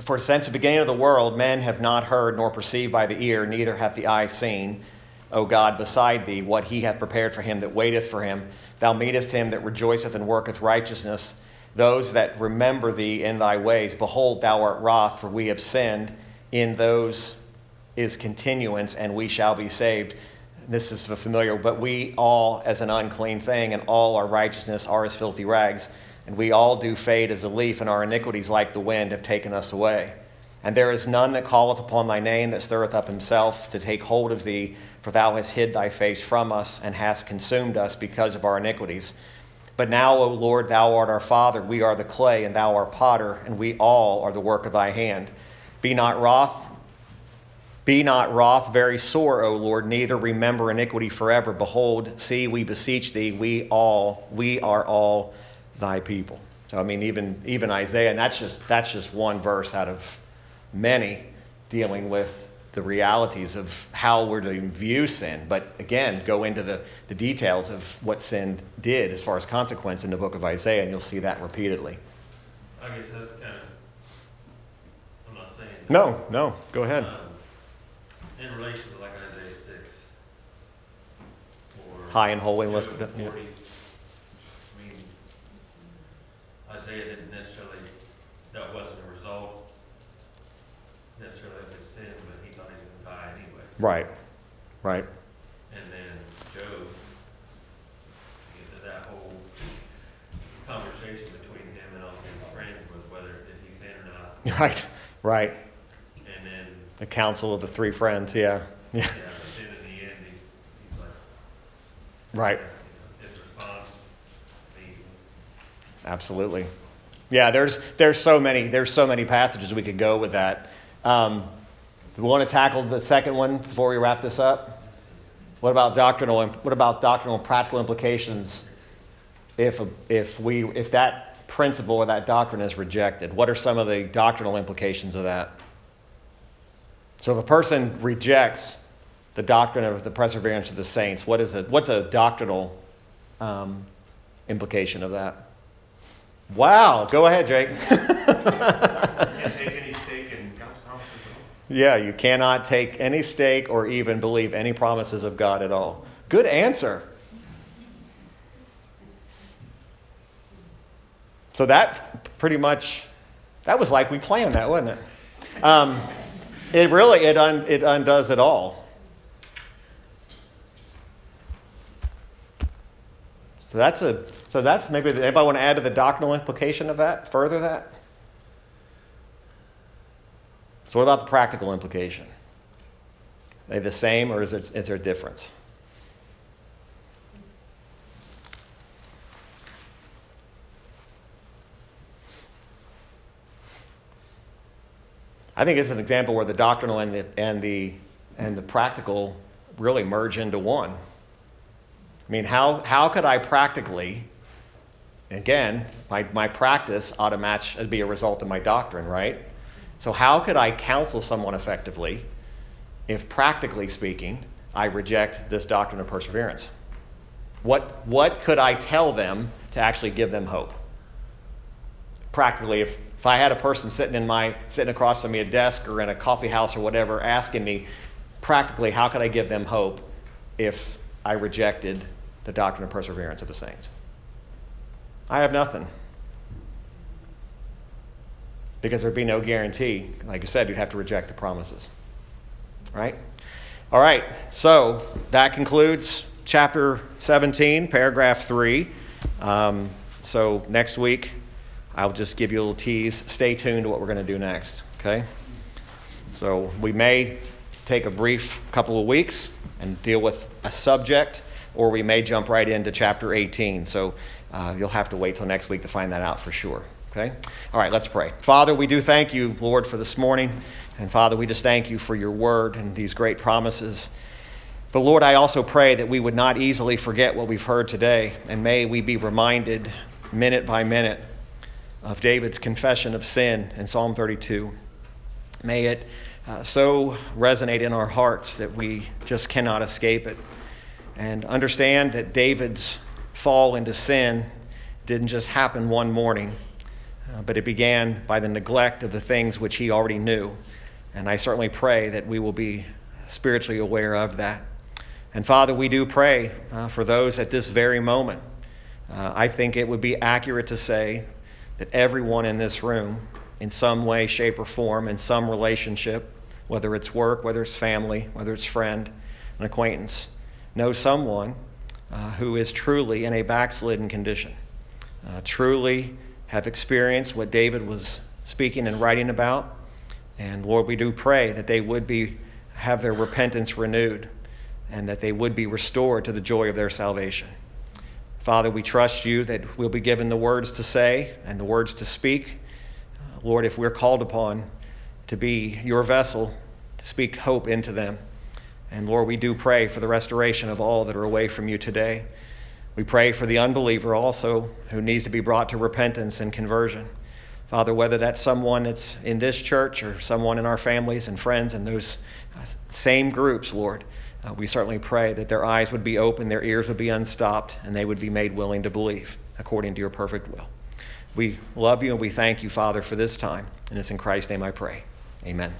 For since the beginning of the world, men have not heard nor perceived by the ear, neither hath the eye seen, O God, beside thee, what he hath prepared for him that waiteth for him. Thou meetest him that rejoiceth and worketh righteousness, those that remember thee in thy ways. Behold, thou art wroth, for we have sinned. In those is continuance, and we shall be saved. This is familiar, but we all as an unclean thing, and all our righteousness are as filthy rags. And we all do fade as a leaf, and our iniquities, like the wind, have taken us away. And there is none that calleth upon thy name that stirreth up himself to take hold of thee, for thou hast hid thy face from us, and hast consumed us because of our iniquities. But now, O Lord, thou art our Father, we are the clay, and thou art potter, and we all are the work of thy hand. Be not wroth, be not wroth very sore, O Lord, neither remember iniquity forever. Behold, see, we beseech thee, we all, we are all thy people. So I mean, even even Isaiah, and that's just that's just one verse out of many dealing with the realities of how we're to view sin. But again, go into the, the details of what sin did as far as consequence in the book of Isaiah, and you'll see that repeatedly. I guess that's kind of, I'm not saying. No, no, go ahead. Um, In relation to like Isaiah six. or High and holy Job lifted up, yeah. 40. I mean, Isaiah didn't necessarily, that wasn't a result necessarily of his sin, but he thought he was gonna die anyway. Right, right. And then Job, you know, that whole conversation between him and all his friends was whether did he sin or not. Right, right. And then, The counsel of the three friends, yeah. Yeah, but then in the end, he, he's like, right. you know, his response, the, Absolutely. Yeah, there's there's so many there's so many passages we could go with that. Um, we want to tackle the second one before we wrap this up. What about doctrinal? What about doctrinal practical implications if if we if that principle or that doctrine is rejected? What are some of the doctrinal implications of that? So if a person rejects the doctrine of the perseverance of the saints, what is it? What's a doctrinal um, implication of that? Wow, go ahead, Jake. Can't take any stake in God's promises at all. yeah, you cannot take any stake or even believe any promises of God at all. Good answer. So that pretty much, that was like we planned that, wasn't it? Um, it really, it, un, it undoes it all. So that's a, so that's maybe, anybody want to add to the doctrinal implication of that, further that? So, what about the practical implication? Are they the same or is, it, is there a difference? I think it's an example where the doctrinal and the, and the, and the practical really merge into one. I mean, how, how could I practically, again, my, my practice ought to match, be a result of my doctrine, right? So, how could I counsel someone effectively if, practically speaking, I reject this doctrine of perseverance? What, what could I tell them to actually give them hope? Practically, if, if I had a person sitting in my sitting across from me at a desk or in a coffee house or whatever, asking me, practically, how could I give them hope if I rejected the doctrine of perseverance of the saints? I have nothing because there'd be no guarantee. Like I said, you'd have to reject the promises. Right? All right, so that concludes chapter 17, paragraph 3. Um, so next week, I'll just give you a little tease. Stay tuned to what we're going to do next, okay? So we may take a brief couple of weeks and deal with a subject, or we may jump right into chapter 18. So uh, you'll have to wait till next week to find that out for sure, Okay? All right, let's pray. Father, we do thank you, Lord, for this morning. And Father, we just thank you for your word and these great promises. But Lord, I also pray that we would not easily forget what we've heard today. And may we be reminded minute by minute of David's confession of sin in Psalm 32. May it uh, so resonate in our hearts that we just cannot escape it. And understand that David's fall into sin didn't just happen one morning, uh, but it began by the neglect of the things which he already knew. And I certainly pray that we will be spiritually aware of that. And Father, we do pray uh, for those at this very moment. Uh, I think it would be accurate to say that everyone in this room, in some way, shape, or form, in some relationship, whether it's work, whether it's family, whether it's friend, an acquaintance, knows someone uh, who is truly in a backslidden condition, uh, truly have experienced what David was speaking and writing about. And Lord, we do pray that they would be have their repentance renewed and that they would be restored to the joy of their salvation. Father, we trust you that we'll be given the words to say and the words to speak. Uh, Lord, if we're called upon to be your vessel, to speak hope into them. And Lord, we do pray for the restoration of all that are away from you today. We pray for the unbeliever also who needs to be brought to repentance and conversion. Father, whether that's someone that's in this church or someone in our families and friends and those uh, same groups, Lord, uh, we certainly pray that their eyes would be open, their ears would be unstopped, and they would be made willing to believe according to your perfect will. We love you and we thank you, Father, for this time. And it's in Christ's name I pray. Amen.